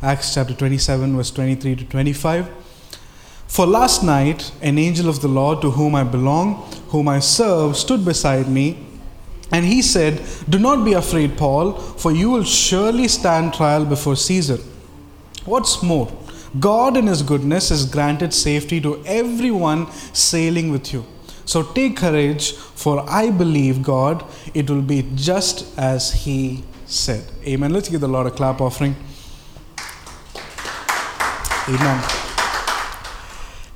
Acts chapter 27, verse 23 to 25. For last night, an angel of the Lord to whom I belong, whom I serve, stood beside me. And he said, Do not be afraid, Paul, for you will surely stand trial before Caesar. What's more, God in His goodness has granted safety to everyone sailing with you. So take courage, for I believe God, it will be just as He said. Amen. Let's give the Lord a clap offering. Amen.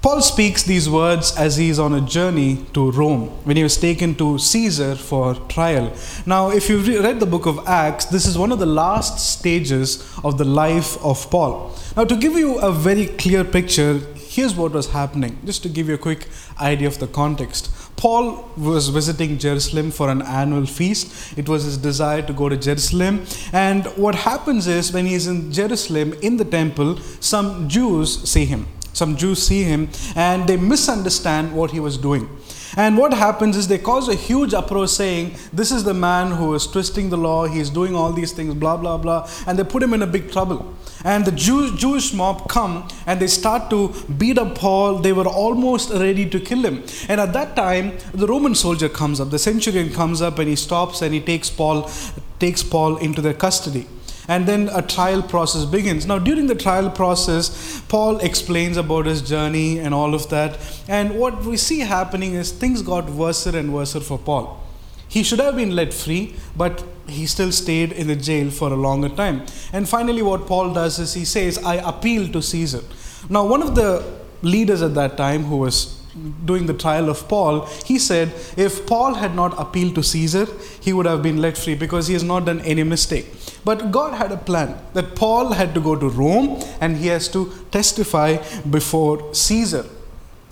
Paul speaks these words as he is on a journey to Rome when he was taken to Caesar for trial. Now, if you've read the book of Acts, this is one of the last stages of the life of Paul. Now, to give you a very clear picture, here's what was happening, just to give you a quick idea of the context. Paul was visiting Jerusalem for an annual feast. It was his desire to go to Jerusalem. And what happens is, when he's in Jerusalem in the temple, some Jews see him. Some Jews see him and they misunderstand what he was doing. And what happens is they cause a huge uproar saying, This is the man who is twisting the law, he's doing all these things, blah, blah, blah. And they put him in a big trouble. And the Jew, Jewish mob come and they start to beat up Paul. They were almost ready to kill him. And at that time, the Roman soldier comes up, the centurion comes up and he stops and he takes Paul, takes Paul into their custody and then a trial process begins. Now, during the trial process, Paul explains about his journey and all of that. And what we see happening is things got worse and worse for Paul. He should have been let free, but he still stayed in the jail for a longer time. And finally, what Paul does is he says, I appeal to Caesar. Now, one of the leaders at that time who was doing the trial of Paul, he said if Paul had not appealed to Caesar, he would have been let free because he has not done any mistake. But God had a plan that Paul had to go to Rome and he has to testify before Caesar.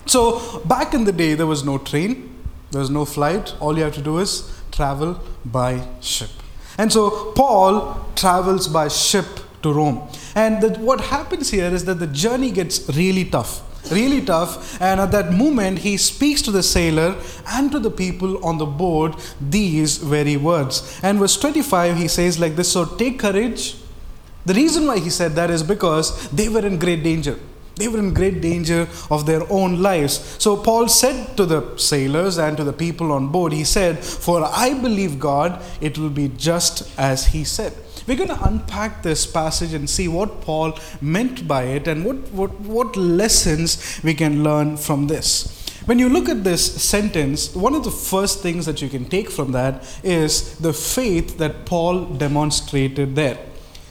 So, back in the day, there was no train, there was no flight. All you have to do is travel by ship. And so, Paul travels by ship to Rome. And what happens here is that the journey gets really tough really tough. And at that moment, he speaks to the sailor and to the people on the board these very words. And verse 25, he says like this So take courage. The reason why he said that is because they were in great danger. They were in great danger of their own lives. So Paul said to the sailors and to the people on board, he said, For I believe God, it will be just as he said. We're going to unpack this passage and see what Paul meant by it and what, what, what lessons we can learn from this. When you look at this sentence, one of the first things that you can take from that is the faith that Paul demonstrated there.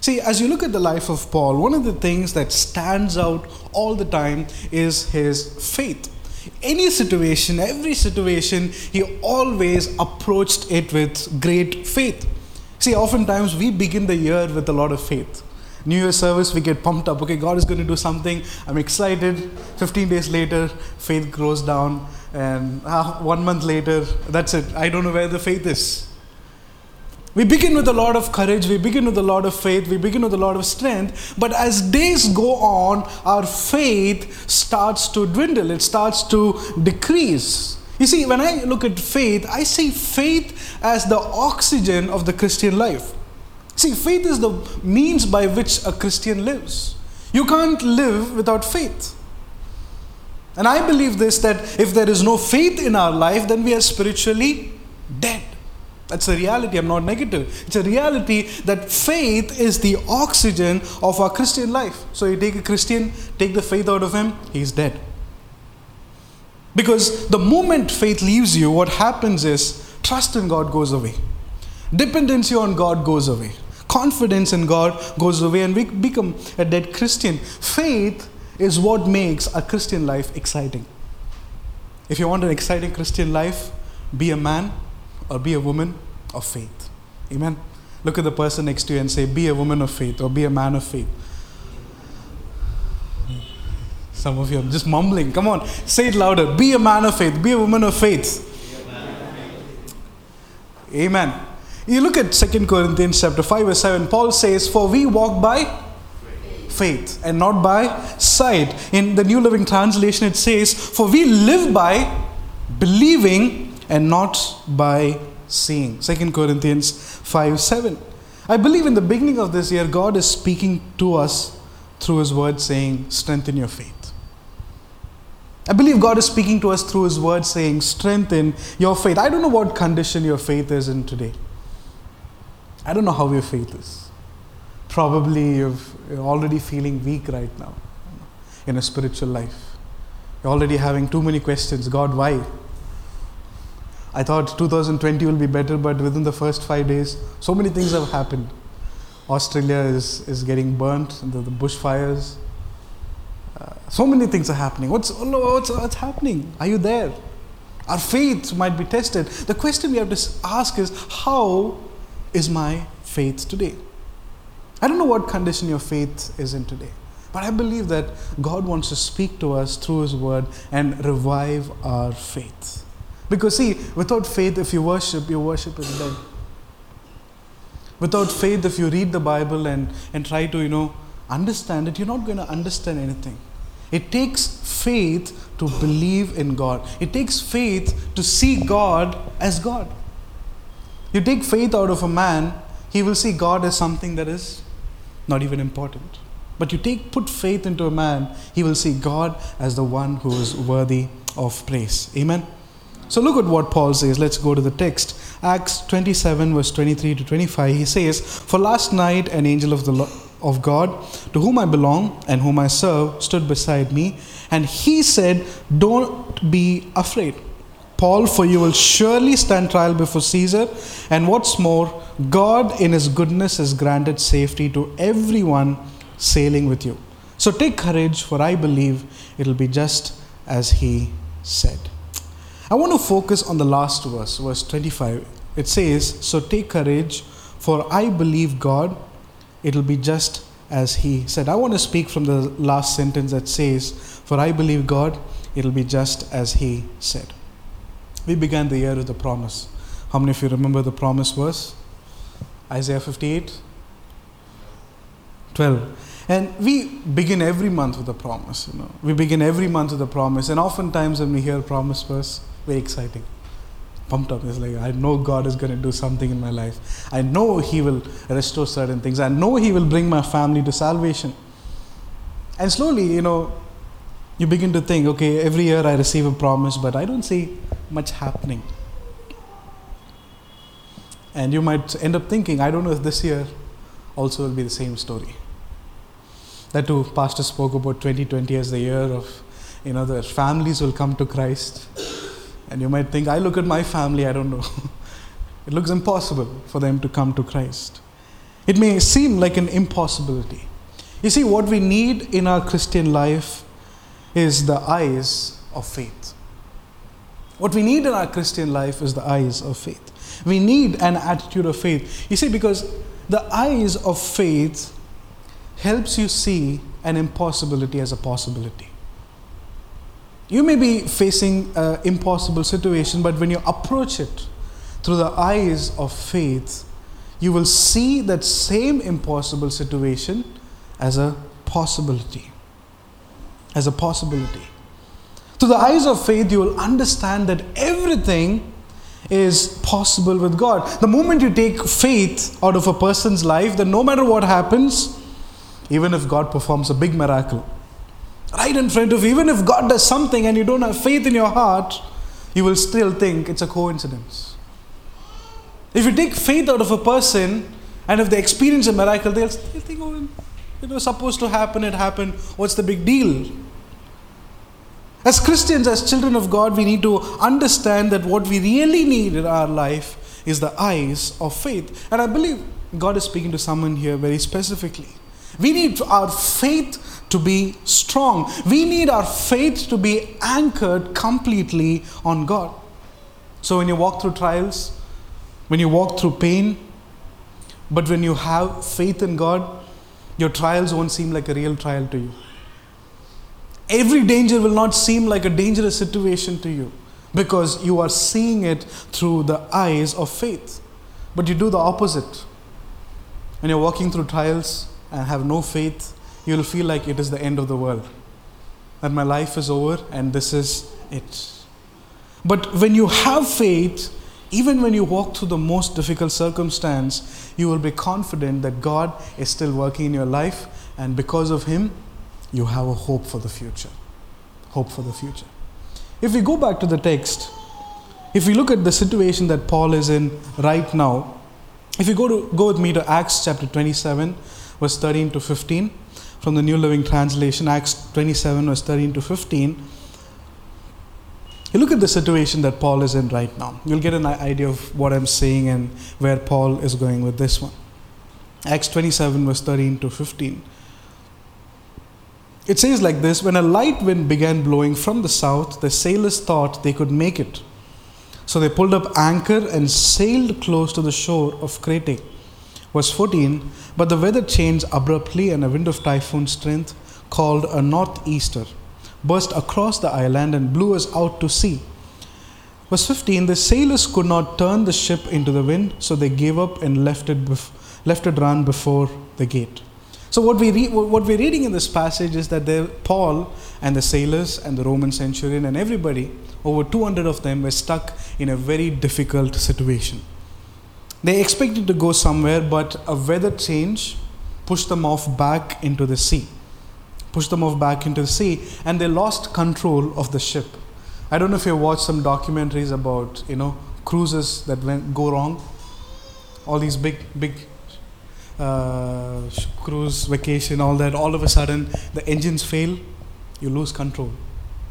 See, as you look at the life of Paul, one of the things that stands out all the time is his faith. Any situation, every situation, he always approached it with great faith. See, oftentimes we begin the year with a lot of faith. New Year service, we get pumped up. Okay, God is going to do something. I'm excited. 15 days later, faith grows down. And uh, one month later, that's it. I don't know where the faith is. We begin with a lot of courage, we begin with a lot of faith, we begin with a lot of strength, but as days go on, our faith starts to dwindle, it starts to decrease. You see, when I look at faith, I see faith as the oxygen of the Christian life. See, faith is the means by which a Christian lives. You can't live without faith. And I believe this that if there is no faith in our life, then we are spiritually dead. That's a reality. I'm not negative. It's a reality that faith is the oxygen of our Christian life. So you take a Christian, take the faith out of him, he's dead. Because the moment faith leaves you, what happens is trust in God goes away. Dependency on God goes away. Confidence in God goes away, and we become a dead Christian. Faith is what makes a Christian life exciting. If you want an exciting Christian life, be a man or be a woman of faith. Amen. Look at the person next to you and say, Be a woman of faith or be a man of faith. Some of you are just mumbling. Come on, say it louder. Be a man of faith. Be a woman of faith. Amen. You look at 2 Corinthians chapter 5 verse 7. Paul says, For we walk by faith and not by sight. In the New Living Translation, it says, For we live by believing and not by seeing. 2 Corinthians 5 7. I believe in the beginning of this year, God is speaking to us through His word saying, strengthen your faith. I believe God is speaking to us through His word saying, strengthen your faith. I don't know what condition your faith is in today. I don't know how your faith is. Probably you're already feeling weak right now in a spiritual life. You're already having too many questions. God, why? I thought 2020 will be better, but within the first five days, so many things have happened. Australia is, is getting burnt, the, the bushfires. So many things are happening. What's, what's, what's happening? Are you there? Our faith might be tested. The question we have to ask is how is my faith today? I don't know what condition your faith is in today, but I believe that God wants to speak to us through His Word and revive our faith. Because, see, without faith, if you worship, your worship is dead. Without faith, if you read the Bible and, and try to, you know, understand it, you're not going to understand anything. It takes faith to believe in God. It takes faith to see God as God. You take faith out of a man, he will see God as something that is not even important. But you take put faith into a man, he will see God as the one who is worthy of praise. Amen. So look at what Paul says. Let's go to the text. Acts 27, verse 23 to 25. He says, For last night an angel of the of God, to whom I belong and whom I serve, stood beside me, and he said, Don't be afraid. Paul, for you will surely stand trial before Caesar, and what's more, God in his goodness has granted safety to everyone sailing with you. So take courage, for I believe it'll be just as he said. I want to focus on the last verse, verse 25. It says, So take courage, for I believe God, it'll be just as He said. I want to speak from the last sentence that says, For I believe God, it'll be just as He said. We began the year with a promise. How many of you remember the promise verse? Isaiah 58 12. And we begin every month with a promise, you know. We begin every month with a promise. And oftentimes when we hear promise verse, very exciting. Pumped up. It's like, I know God is going to do something in my life. I know He will restore certain things. I know He will bring my family to salvation. And slowly, you know, you begin to think, okay, every year I receive a promise, but I don't see much happening. And you might end up thinking, I don't know if this year also will be the same story. That too, Pastor spoke about 2020 as the year of, you know, the families will come to Christ. And you might think, I look at my family, I don't know. it looks impossible for them to come to Christ. It may seem like an impossibility. You see, what we need in our Christian life is the eyes of faith. What we need in our Christian life is the eyes of faith. We need an attitude of faith. You see, because the eyes of faith helps you see an impossibility as a possibility. You may be facing an impossible situation, but when you approach it through the eyes of faith, you will see that same impossible situation as a possibility. As a possibility. Through the eyes of faith, you will understand that everything is possible with God. The moment you take faith out of a person's life, then no matter what happens, even if God performs a big miracle, right in front of you. Even if God does something and you don't have faith in your heart, you will still think it's a coincidence. If you take faith out of a person and if they experience a miracle, they'll, they'll think, oh, it was supposed to happen, it happened. What's the big deal? As Christians, as children of God, we need to understand that what we really need in our life is the eyes of faith. And I believe God is speaking to someone here very specifically. We need our faith to be strong. We need our faith to be anchored completely on God. So when you walk through trials, when you walk through pain, but when you have faith in God, your trials won't seem like a real trial to you. Every danger will not seem like a dangerous situation to you because you are seeing it through the eyes of faith. But you do the opposite. When you're walking through trials, and have no faith, you will feel like it is the end of the world. That my life is over and this is it. But when you have faith, even when you walk through the most difficult circumstance, you will be confident that God is still working in your life And because of him, you have a hope for the future. Hope for the future. If we go back to the text, if we look at the situation that Paul is in right now, if you go to go with me to Acts chapter 27, verse 13 to 15, from the New Living Translation, Acts 27, verse 13 to 15. You look at the situation that Paul is in right now. You'll get an idea of what I'm saying and where Paul is going with this one. Acts 27, verse 13 to 15. It says like this When a light wind began blowing from the south, the sailors thought they could make it. So they pulled up anchor and sailed close to the shore of Crete. Verse 14 But the weather changed abruptly, and a wind of typhoon strength, called a northeaster, burst across the island and blew us out to sea. Verse 15 The sailors could not turn the ship into the wind, so they gave up and left it, bef- left it run before the gate. So what we re- what we're reading in this passage is that there, Paul and the sailors and the Roman centurion and everybody, over 200 of them, were stuck in a very difficult situation. They expected to go somewhere, but a weather change pushed them off back into the sea. Pushed them off back into the sea, and they lost control of the ship. I don't know if you watched some documentaries about you know cruises that went go wrong. All these big big uh, cruise vacation, all that. All of a sudden, the engines fail, you lose control.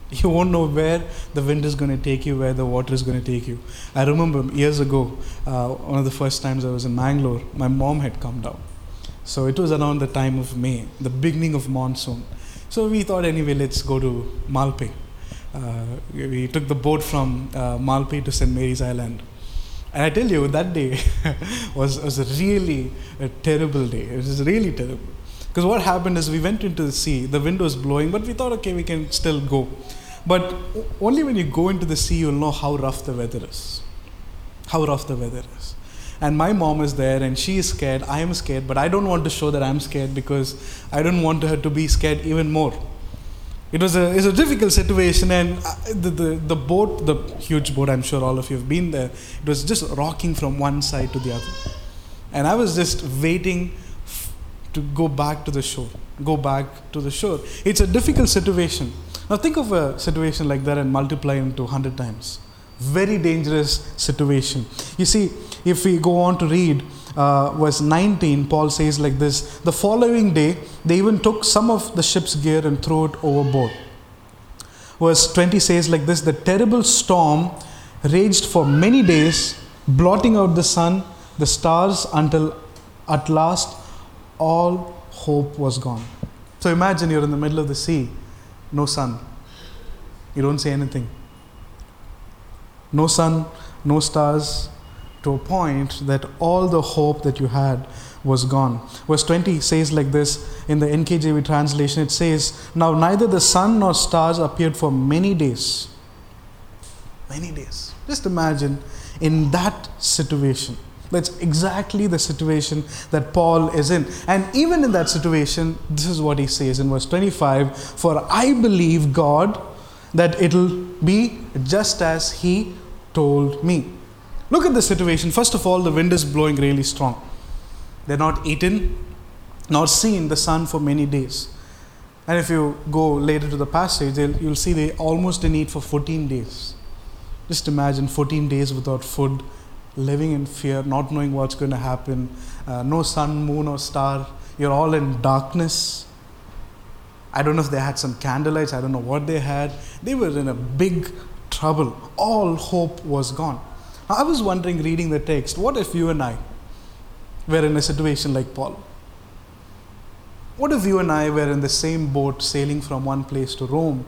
You won't know where the wind is going to take you, where the water is going to take you. I remember years ago, uh, one of the first times I was in Mangalore, my mom had come down. So it was around the time of May, the beginning of monsoon. So we thought, anyway, let's go to Malpe. Uh, we took the boat from uh, Malpe to St. Mary's Island. And I tell you, that day was, was a really a terrible day. It was really terrible. Because what happened is we went into the sea, the wind was blowing, but we thought, okay, we can still go. But only when you go into the sea, you'll know how rough the weather is. How rough the weather is. And my mom is there and she is scared. I am scared, but I don't want to show that I'm scared because I don't want her to be scared even more. It was a, it's a difficult situation, and uh, the, the, the boat, the huge boat, I'm sure all of you have been there, it was just rocking from one side to the other. And I was just waiting to go back to the shore. Go back to the shore. It's a difficult situation. Now, think of a situation like that and multiply into 100 times. Very dangerous situation. You see, if we go on to read uh, verse 19, Paul says like this The following day, they even took some of the ship's gear and threw it overboard. Verse 20 says like this The terrible storm raged for many days, blotting out the sun, the stars, until at last all hope was gone. So imagine you're in the middle of the sea, no sun. You don't see anything. No sun, no stars, to a point that all the hope that you had was gone. Verse 20 says like this in the NKJV translation it says, Now neither the sun nor stars appeared for many days. Many days. Just imagine in that situation. That's exactly the situation that Paul is in. And even in that situation, this is what he says in verse 25 For I believe God that it'll be just as he told me. Look at the situation. First of all, the wind is blowing really strong. They're not eaten nor seen the sun for many days. And if you go later to the passage, you'll see they almost didn't eat for 14 days. Just imagine 14 days without food, living in fear, not knowing what's going to happen, uh, no sun, moon, or star. You're all in darkness. I don't know if they had some candlelights, I don't know what they had. They were in a big trouble. All hope was gone. I was wondering, reading the text, what if you and I were in a situation like Paul? What if you and I were in the same boat sailing from one place to Rome,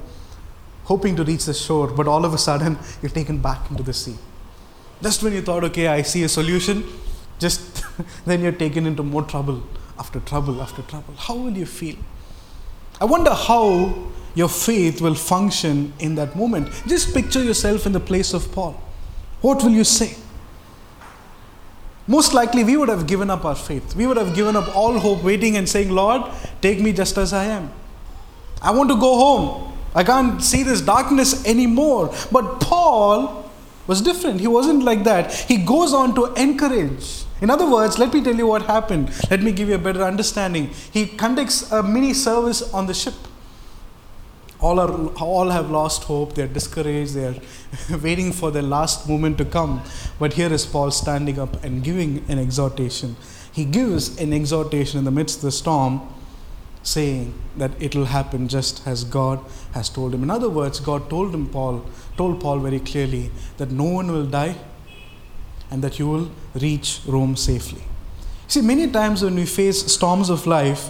hoping to reach the shore, but all of a sudden you're taken back into the sea? Just when you thought, okay, I see a solution, just then you're taken into more trouble after trouble after trouble. How will you feel? I wonder how your faith will function in that moment. Just picture yourself in the place of Paul. What will you say? Most likely, we would have given up our faith. We would have given up all hope, waiting and saying, Lord, take me just as I am. I want to go home. I can't see this darkness anymore. But Paul was different. He wasn't like that. He goes on to encourage In other words, let me tell you what happened. Let me give you a better understanding. He conducts a mini service on the ship. All, are, all have lost hope, they're discouraged, they're waiting for the last moment to come. But here is Paul standing up and giving an exhortation. He gives an exhortation in the midst of the storm, saying that it will happen just as God has told him. In other words, God told him, Paul, told Paul very clearly that no one will die and that you will reach Rome safely. See, many times when we face storms of life,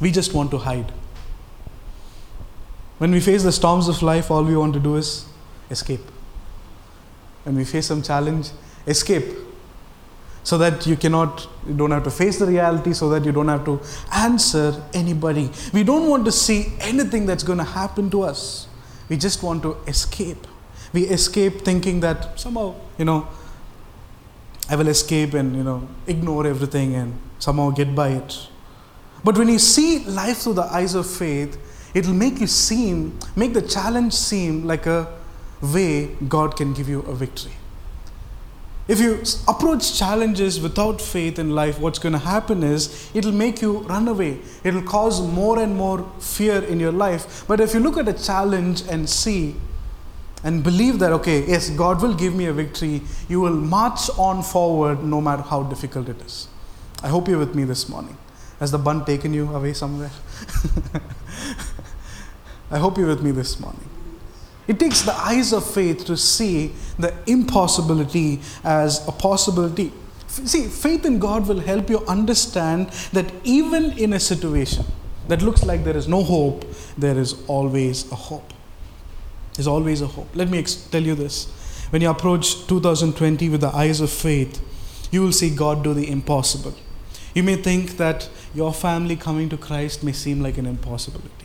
we just want to hide. When we face the storms of life, all we want to do is escape. When we face some challenge, escape. So that you cannot, you don't have to face the reality, so that you don't have to answer anybody. We don't want to see anything that's going to happen to us. We just want to escape. We escape thinking that somehow, you know, I will escape and, you know, ignore everything and somehow get by it. But when you see life through the eyes of faith, it'll make you seem, make the challenge seem like a way God can give you a victory. If you approach challenges without faith in life, what's going to happen is it'll make you run away. It'll cause more and more fear in your life. But if you look at a challenge and see and believe that, okay, yes, God will give me a victory, you will march on forward no matter how difficult it is. I hope you're with me this morning. Has the bun taken you away somewhere? I hope you're with me this morning. It takes the eyes of faith to see the impossibility as a possibility. See, faith in God will help you understand that even in a situation that looks like there is no hope, there is always a hope. There's always a hope. Let me ex- tell you this. When you approach 2020 with the eyes of faith, you will see God do the impossible. You may think that your family coming to Christ may seem like an impossibility,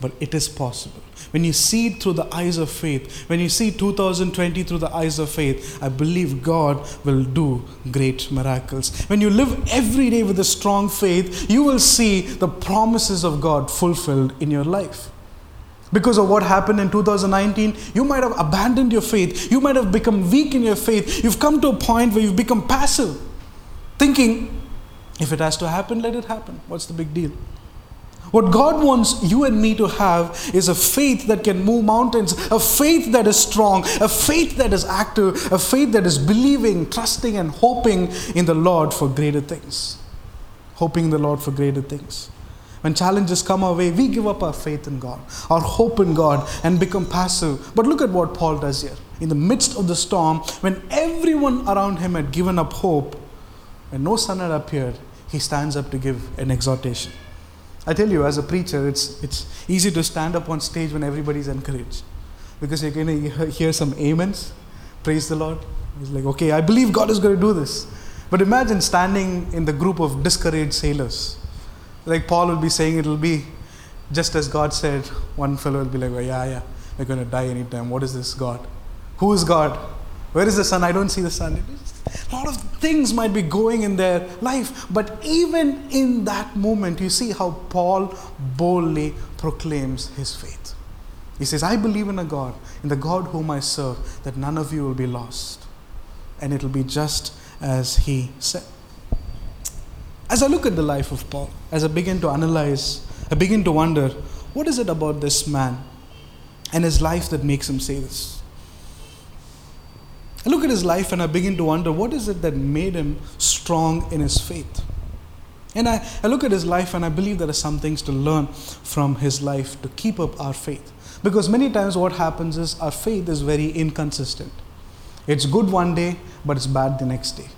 but it is possible. When you see it through the eyes of faith, when you see 2020 through the eyes of faith, I believe God will do great miracles. When you live every day with a strong faith, you will see the promises of God fulfilled in your life. Because of what happened in 2019, you might have abandoned your faith. You might have become weak in your faith. You've come to a point where you've become passive, thinking, if it has to happen, let it happen. What's the big deal? What God wants you and me to have is a faith that can move mountains, a faith that is strong, a faith that is active, a faith that is believing, trusting, and hoping in the Lord for greater things. Hoping the Lord for greater things. When challenges come our way, we give up our faith in God, our hope in God, and become passive. But look at what Paul does here. In the midst of the storm, when everyone around him had given up hope, when no sun had appeared, he stands up to give an exhortation. I tell you, as a preacher, it's, it's easy to stand up on stage when everybody's encouraged because you're going to hear some amens. Praise the Lord. It's like, okay, I believe God is going to do this. But imagine standing in the group of discouraged sailors. Like Paul will be saying, it'll be just as God said. One fellow will be like, well, yeah, yeah, we're going to die anytime. What is this God? Who is God? Where is the sun? I don't see the sun. A lot of things might be going in their life, but even in that moment, you see how Paul boldly proclaims his faith. He says, I believe in a God, in the God whom I serve, that none of you will be lost. And it will be just as he said. As I look at the life of Paul, as I begin to analyze, I begin to wonder what is it about this man and his life that makes him say this? I look at his life and I begin to wonder what is it that made him strong in his faith? And I, I look at his life and I believe there are some things to learn from his life to keep up our faith. Because many times what happens is our faith is very inconsistent. It's good one day, but it's bad the next day.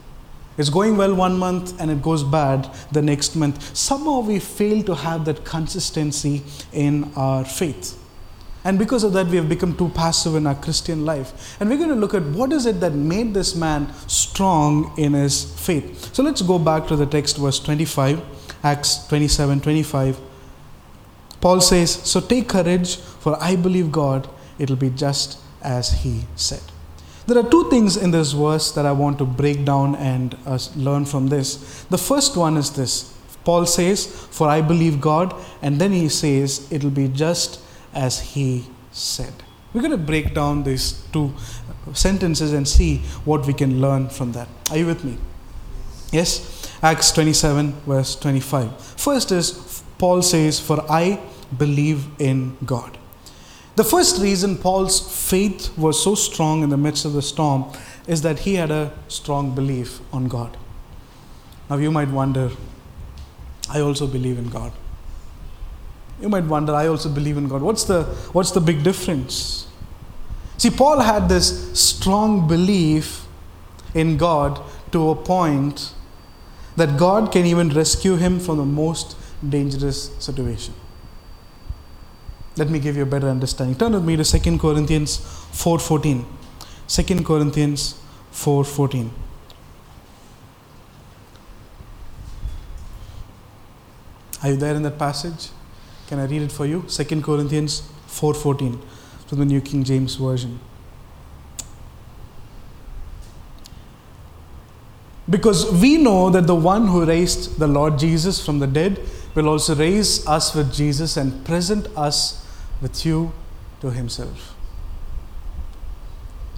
It's going well one month and it goes bad the next month. Somehow we fail to have that consistency in our faith. And because of that, we have become too passive in our Christian life. And we're going to look at what is it that made this man strong in his faith. So let's go back to the text, verse 25, Acts 27 25. Paul says, So take courage, for I believe God, it'll be just as he said. There are two things in this verse that I want to break down and uh, learn from this. The first one is this Paul says, For I believe God, and then he says, It'll be just as he said. We're going to break down these two sentences and see what we can learn from that. Are you with me? Yes, Acts 27, verse 25. First is Paul says, For I believe in God. The first reason Paul's faith was so strong in the midst of the storm is that he had a strong belief on God. Now you might wonder, I also believe in God. You might wonder, I also believe in God. What's the, what's the big difference? See, Paul had this strong belief in God to a point that God can even rescue him from the most dangerous situation. Let me give you a better understanding. Turn with me to 2 Corinthians 4:14. 2 Corinthians 4:14. Are you there in that passage? Can I read it for you? 2 Corinthians 4:14 from the New King James Version. Because we know that the one who raised the Lord Jesus from the dead will also raise us with Jesus and present us with you to himself.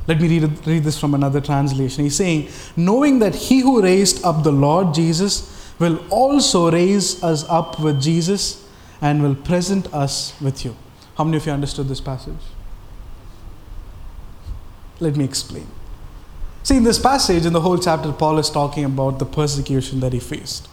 Let me read, read this from another translation. He's saying, knowing that he who raised up the Lord Jesus will also raise us up with Jesus and will present us with you. How many of you understood this passage? Let me explain. See, in this passage, in the whole chapter, Paul is talking about the persecution that he faced.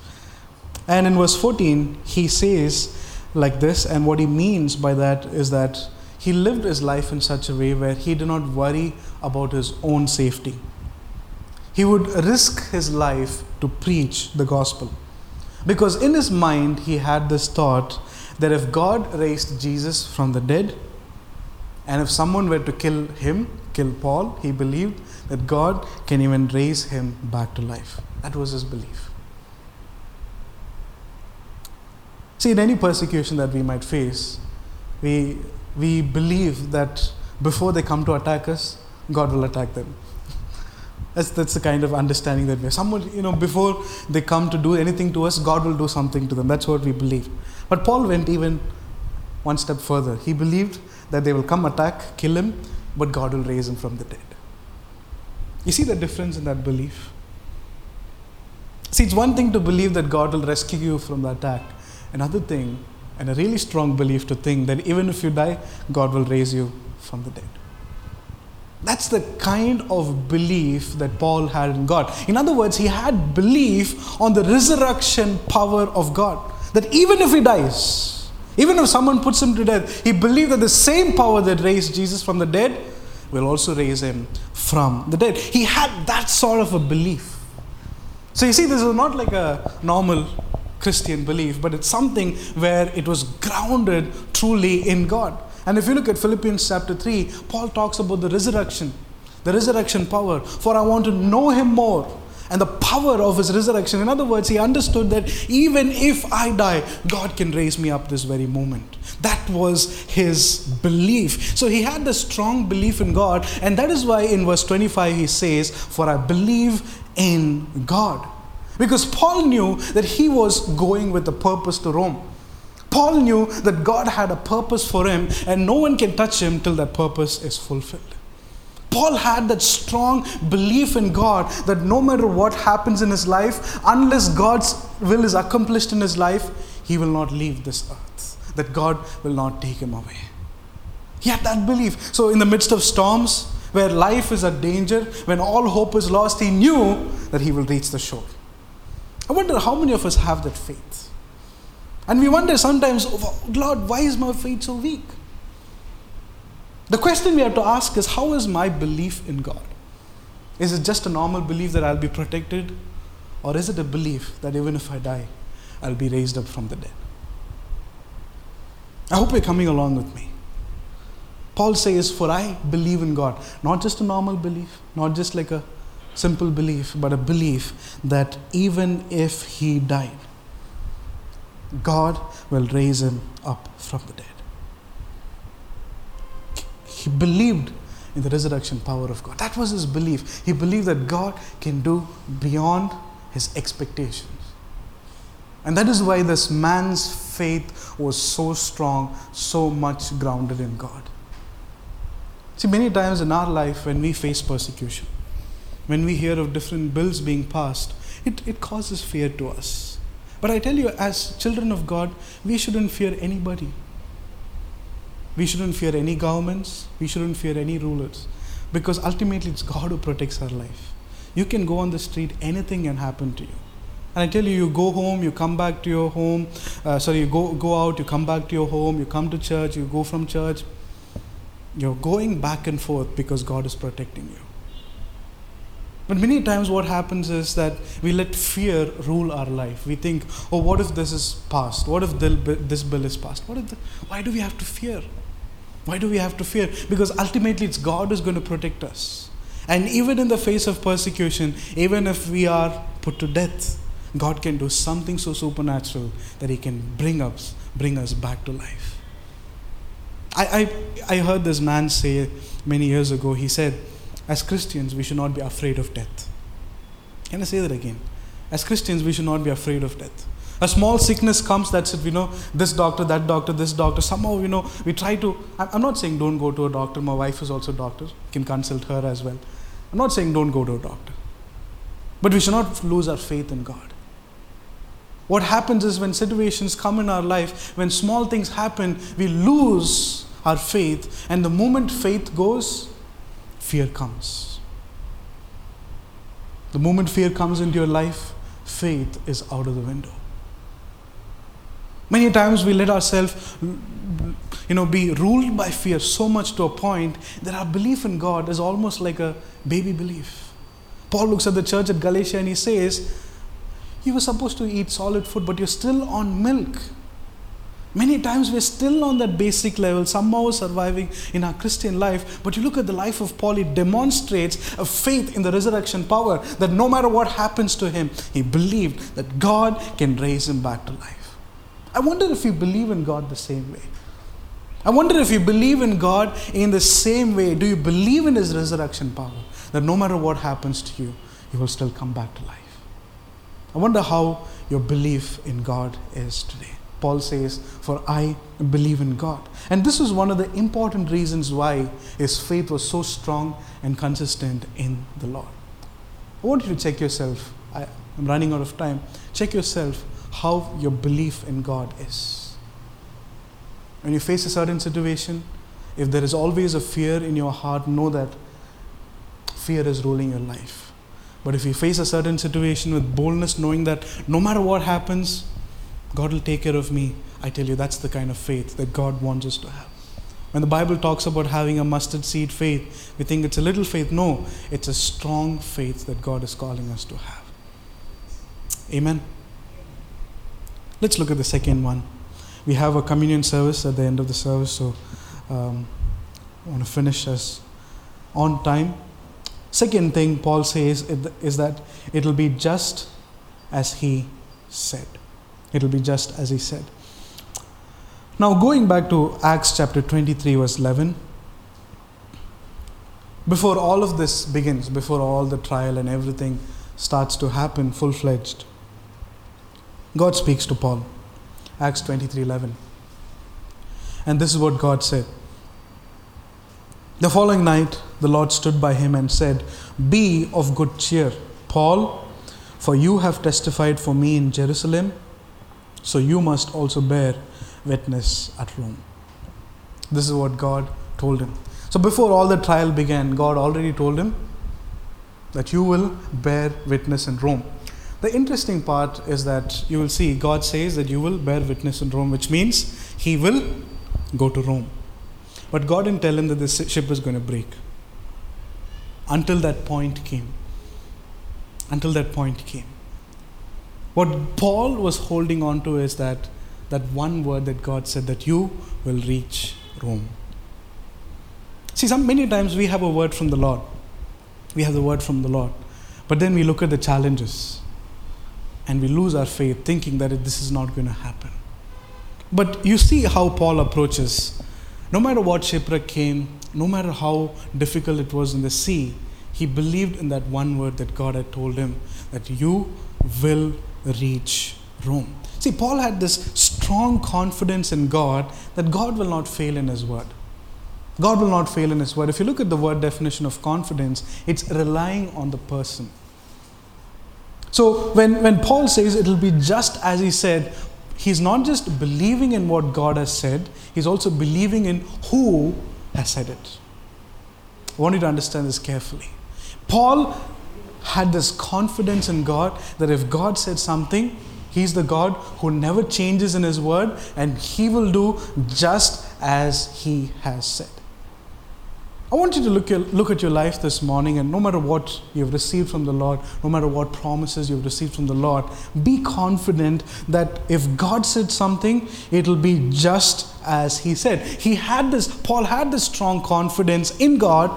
And in verse 14, he says like this, and what he means by that is that he lived his life in such a way where he did not worry about his own safety. He would risk his life to preach the gospel. Because in his mind, he had this thought that if God raised Jesus from the dead, and if someone were to kill him, kill Paul, he believed that God can even raise him back to life. That was his belief. See, in any persecution that we might face, we, we believe that before they come to attack us, God will attack them. That's, that's the kind of understanding that we have. Someone, you know, before they come to do anything to us, God will do something to them. That's what we believe. But Paul went even one step further. He believed that they will come attack, kill him, but God will raise him from the dead. You see the difference in that belief? See, it's one thing to believe that God will rescue you from the attack, another thing, and a really strong belief to think that even if you die, God will raise you from the dead. That's the kind of belief that Paul had in God. In other words, he had belief on the resurrection power of God. That even if he dies, even if someone puts him to death, he believed that the same power that raised Jesus from the dead will also raise him from the dead. He had that sort of a belief. So you see, this is not like a normal Christian belief, but it's something where it was grounded truly in God. And if you look at Philippians chapter 3, Paul talks about the resurrection, the resurrection power. For I want to know him more and the power of his resurrection. In other words, he understood that even if I die, God can raise me up this very moment. That was his belief. So he had the strong belief in God, and that is why in verse 25 he says, For I believe in God. Because Paul knew that he was going with a purpose to Rome. Paul knew that God had a purpose for him, and no one can touch him till that purpose is fulfilled. Paul had that strong belief in God that no matter what happens in his life, unless God's will is accomplished in his life, he will not leave this earth, that God will not take him away. He had that belief. So, in the midst of storms, where life is at danger, when all hope is lost, he knew that he will reach the shore. I wonder how many of us have that faith. And we wonder sometimes, oh, Lord, why is my faith so weak? The question we have to ask is how is my belief in God? Is it just a normal belief that I'll be protected? Or is it a belief that even if I die, I'll be raised up from the dead? I hope you're coming along with me. Paul says, For I believe in God. Not just a normal belief, not just like a simple belief, but a belief that even if he died, God will raise him up from the dead. He believed in the resurrection power of God. That was his belief. He believed that God can do beyond his expectations. And that is why this man's faith was so strong, so much grounded in God. See, many times in our life, when we face persecution, when we hear of different bills being passed, it, it causes fear to us. But I tell you, as children of God, we shouldn't fear anybody. We shouldn't fear any governments. We shouldn't fear any rulers. Because ultimately, it's God who protects our life. You can go on the street, anything can happen to you. And I tell you, you go home, you come back to your home. Uh, sorry, you go, go out, you come back to your home, you come to church, you go from church. You're going back and forth because God is protecting you. But many times, what happens is that we let fear rule our life. We think, oh, what if this is passed? What if this bill is passed? What if the, why do we have to fear? Why do we have to fear? Because ultimately, it's God who's going to protect us. And even in the face of persecution, even if we are put to death, God can do something so supernatural that He can bring us, bring us back to life. I, I, I heard this man say many years ago, he said, as Christians, we should not be afraid of death. Can I say that again? As Christians, we should not be afraid of death. A small sickness comes, that's it, you know, this doctor, that doctor, this doctor. Somehow, you know, we try to. I'm not saying don't go to a doctor. My wife is also a doctor. You can consult her as well. I'm not saying don't go to a doctor. But we should not lose our faith in God. What happens is when situations come in our life, when small things happen, we lose our faith. And the moment faith goes, fear comes. The moment fear comes into your life, faith is out of the window. Many times we let ourselves you know, be ruled by fear so much to a point that our belief in God is almost like a baby belief. Paul looks at the church at Galatia and he says, you were supposed to eat solid food, but you're still on milk. Many times we're still on that basic level, somehow surviving in our Christian life. But you look at the life of Paul, it demonstrates a faith in the resurrection power that no matter what happens to him, he believed that God can raise him back to life. I wonder if you believe in God the same way. I wonder if you believe in God in the same way. Do you believe in His resurrection power? That no matter what happens to you, you will still come back to life. I wonder how your belief in God is today. Paul says, For I believe in God. And this is one of the important reasons why his faith was so strong and consistent in the Lord. I want you to check yourself. I, am running out of time. Check yourself how your belief in God is. When you face a certain situation, if there is always a fear in your heart, know that fear is ruling your life. But if you face a certain situation with boldness, knowing that no matter what happens, God will take care of me, I tell you, that's the kind of faith that God wants us to have. When the Bible talks about having a mustard seed faith, we think it's a little faith. No, it's a strong faith that God is calling us to have. Amen. Let's look at the second one. We have a communion service at the end of the service, so um, I want to finish us on time. Second thing Paul says is that it'll be just as he said. It'll be just as he said. Now, going back to Acts chapter 23, verse 11, before all of this begins, before all the trial and everything starts to happen full fledged, God speaks to Paul. Acts 23 11. And this is what God said the following night, the Lord stood by him and said, Be of good cheer, Paul, for you have testified for me in Jerusalem, so you must also bear witness at Rome. This is what God told him. So before all the trial began, God already told him that you will bear witness in Rome. The interesting part is that you will see God says that you will bear witness in Rome, which means he will go to Rome. But God didn't tell him that this ship was going to break. Until that point came. Until that point came. What Paul was holding on to is that, that one word that God said that you will reach Rome. See, some, many times we have a word from the Lord. We have the word from the Lord. But then we look at the challenges and we lose our faith thinking that this is not going to happen. But you see how Paul approaches no matter what shipwreck came, no matter how difficult it was in the sea, he believed in that one word that God had told him that you will reach Rome. See, Paul had this strong confidence in God that God will not fail in his word. God will not fail in his word. If you look at the word definition of confidence, it's relying on the person. So when, when Paul says it'll be just as he said, he's not just believing in what God has said, he's also believing in who has said it. I want you to understand this carefully. Paul had this confidence in God that if God said something, He's the God who never changes in His word and He will do just as He has said. I want you to look, look at your life this morning, and no matter what you've received from the Lord, no matter what promises you've received from the Lord, be confident that if God said something, it'll be just as He said. He had this, Paul had this strong confidence in God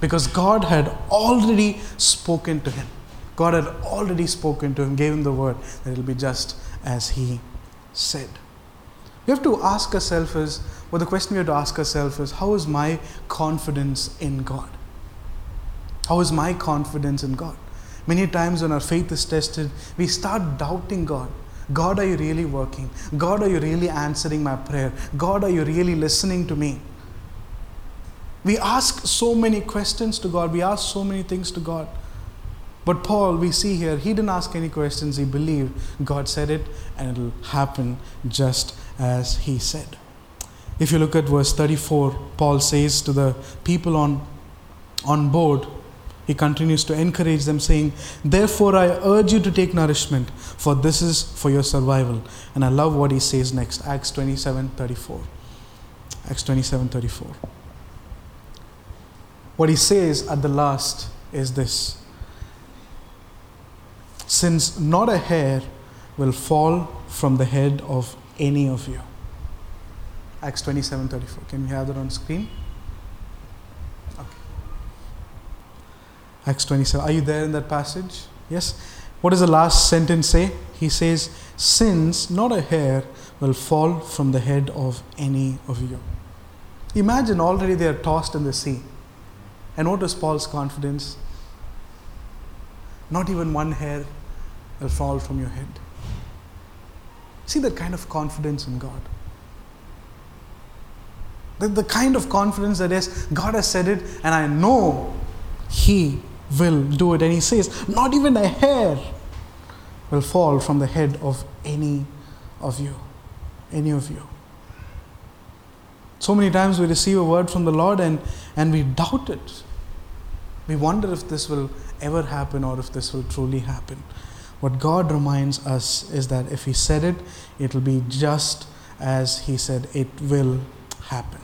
because God had already spoken to him. God had already spoken to him, gave him the word that it'll be just as He said. We have to ask ourselves is, well, the question we have to ask ourselves is, how is my confidence in God? How is my confidence in God? Many times when our faith is tested, we start doubting God. God, are you really working? God, are you really answering my prayer? God, are you really listening to me? We ask so many questions to God, we ask so many things to God. But Paul, we see here, he didn't ask any questions. He believed God said it and it'll happen just as he said. If you look at verse 34, Paul says to the people on, on board, he continues to encourage them, saying, Therefore, I urge you to take nourishment, for this is for your survival. And I love what he says next Acts 27 34. Acts 27 34. What he says at the last is this since not a hair will fall from the head of any of you. Acts 27:34. Can we have that on screen? Okay. Acts 27. Are you there in that passage? Yes. What does the last sentence say? He says, Since not a hair will fall from the head of any of you. Imagine already they are tossed in the sea. And what is Paul's confidence? Not even one hair will fall from your head. See that kind of confidence in God. The, the kind of confidence that is, God has said it, and I know He will do it. And He says, not even a hair will fall from the head of any of you. Any of you. So many times we receive a word from the Lord and, and we doubt it. We wonder if this will ever happen or if this will truly happen. What God reminds us is that if He said it, it will be just as He said it will happen.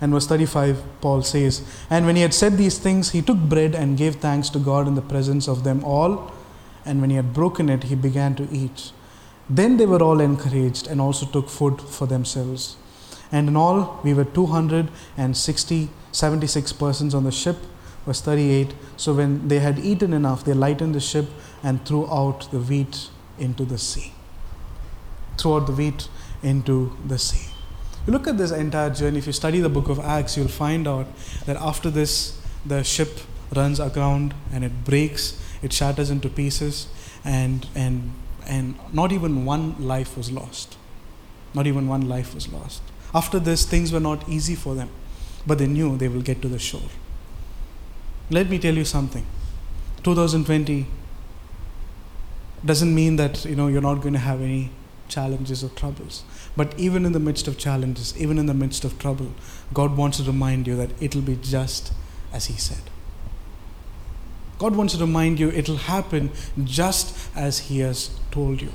And verse 35, Paul says, And when he had said these things, he took bread and gave thanks to God in the presence of them all. And when he had broken it, he began to eat. Then they were all encouraged and also took food for themselves. And in all, we were 260, 76 persons on the ship verse 38 so when they had eaten enough they lightened the ship and threw out the wheat into the sea threw out the wheat into the sea you look at this entire journey if you study the book of acts you'll find out that after this the ship runs aground and it breaks it shatters into pieces and and and not even one life was lost not even one life was lost after this things were not easy for them but they knew they will get to the shore let me tell you something. 2020 doesn't mean that you know you're not going to have any challenges or troubles. But even in the midst of challenges, even in the midst of trouble, God wants to remind you that it'll be just as He said. God wants to remind you it'll happen just as He has told you.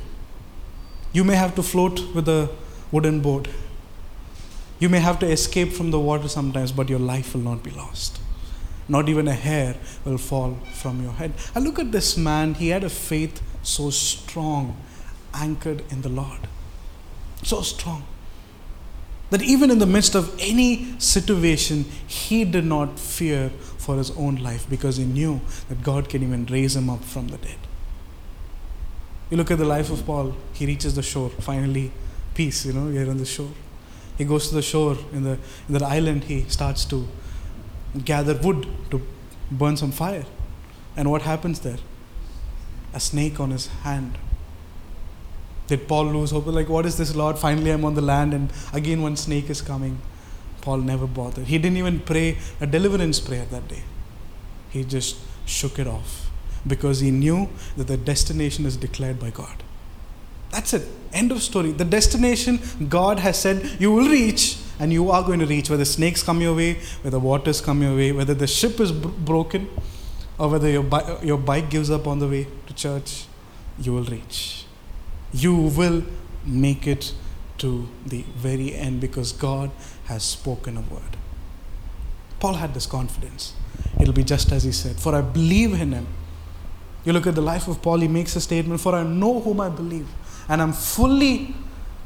You may have to float with a wooden boat. You may have to escape from the water sometimes, but your life will not be lost. Not even a hair will fall from your head. I look at this man, he had a faith so strong, anchored in the Lord. So strong. That even in the midst of any situation, he did not fear for his own life because he knew that God can even raise him up from the dead. You look at the life of Paul, he reaches the shore, finally, peace, you know, here on the shore. He goes to the shore in the in that island, he starts to gather wood to burn some fire. And what happens there? A snake on his hand. Did Paul lose hope? Like, what is this, Lord? Finally, I'm on the land, and again, one snake is coming. Paul never bothered. He didn't even pray a deliverance prayer that day. He just shook it off because he knew that the destination is declared by God. That's it. End of story. The destination God has said you will reach, and you are going to reach. Whether snakes come your way, whether waters come your way, whether the ship is bro- broken, or whether your, bi- your bike gives up on the way to church, you will reach. You will make it to the very end because God has spoken a word. Paul had this confidence. It'll be just as he said, For I believe in him. You look at the life of Paul, he makes a statement, For I know whom I believe, and I'm fully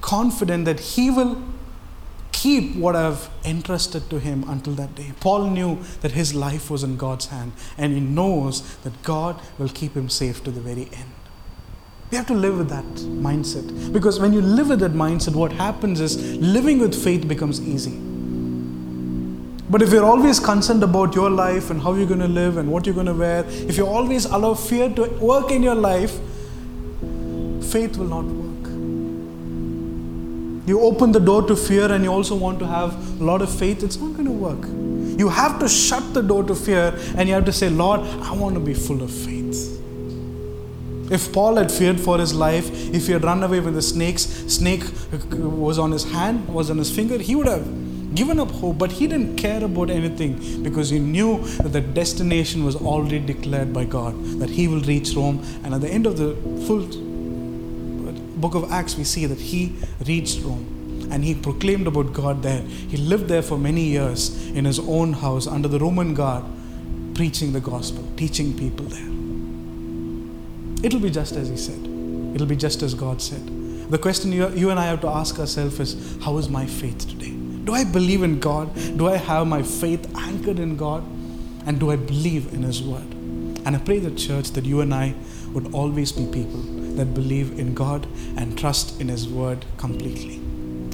confident that he will keep what I've entrusted to him until that day. Paul knew that his life was in God's hand, and he knows that God will keep him safe to the very end. We have to live with that mindset. Because when you live with that mindset, what happens is living with faith becomes easy. But if you're always concerned about your life and how you're going to live and what you're going to wear, if you always allow fear to work in your life, faith will not work. You open the door to fear and you also want to have a lot of faith, it's not going to work. You have to shut the door to fear and you have to say, Lord, I want to be full of faith. If Paul had feared for his life, if he had run away with the snakes, snake was on his hand, was on his finger, he would have given up hope. But he didn't care about anything because he knew that the destination was already declared by God, that he will reach Rome. And at the end of the full book of Acts, we see that he reached Rome and he proclaimed about God there. He lived there for many years in his own house under the Roman guard, preaching the gospel, teaching people there. It'll be just as he said, it'll be just as God said. The question you, you and I have to ask ourselves is how is my faith today? Do I believe in God? Do I have my faith anchored in God? And do I believe in His Word? And I pray the church that you and I would always be people that believe in God and trust in His Word completely.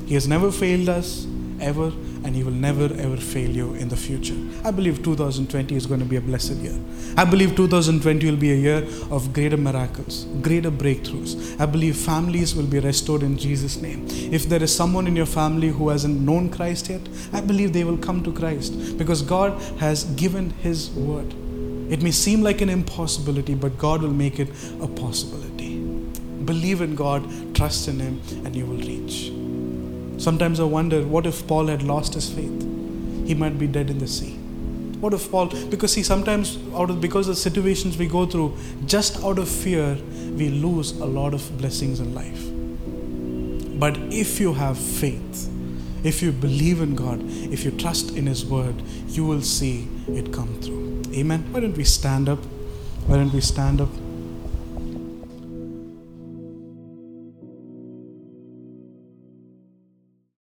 He has never failed us, ever, and He will never ever fail you in the future. I believe 2020 is going to be a blessed year. I believe 2020 will be a year of greater miracles, greater breakthroughs. I believe families will be restored in Jesus' name. If there is someone in your family who hasn't known Christ yet, I believe they will come to Christ because God has given His word. It may seem like an impossibility, but God will make it a possibility. Believe in God, trust in Him, and you will reach. Sometimes I wonder what if Paul had lost his faith? He might be dead in the sea. What if Paul, because see, sometimes out of because of the situations we go through, just out of fear, we lose a lot of blessings in life. But if you have faith, if you believe in God, if you trust in His word, you will see it come through. Amen. Why don't we stand up? Why don't we stand up?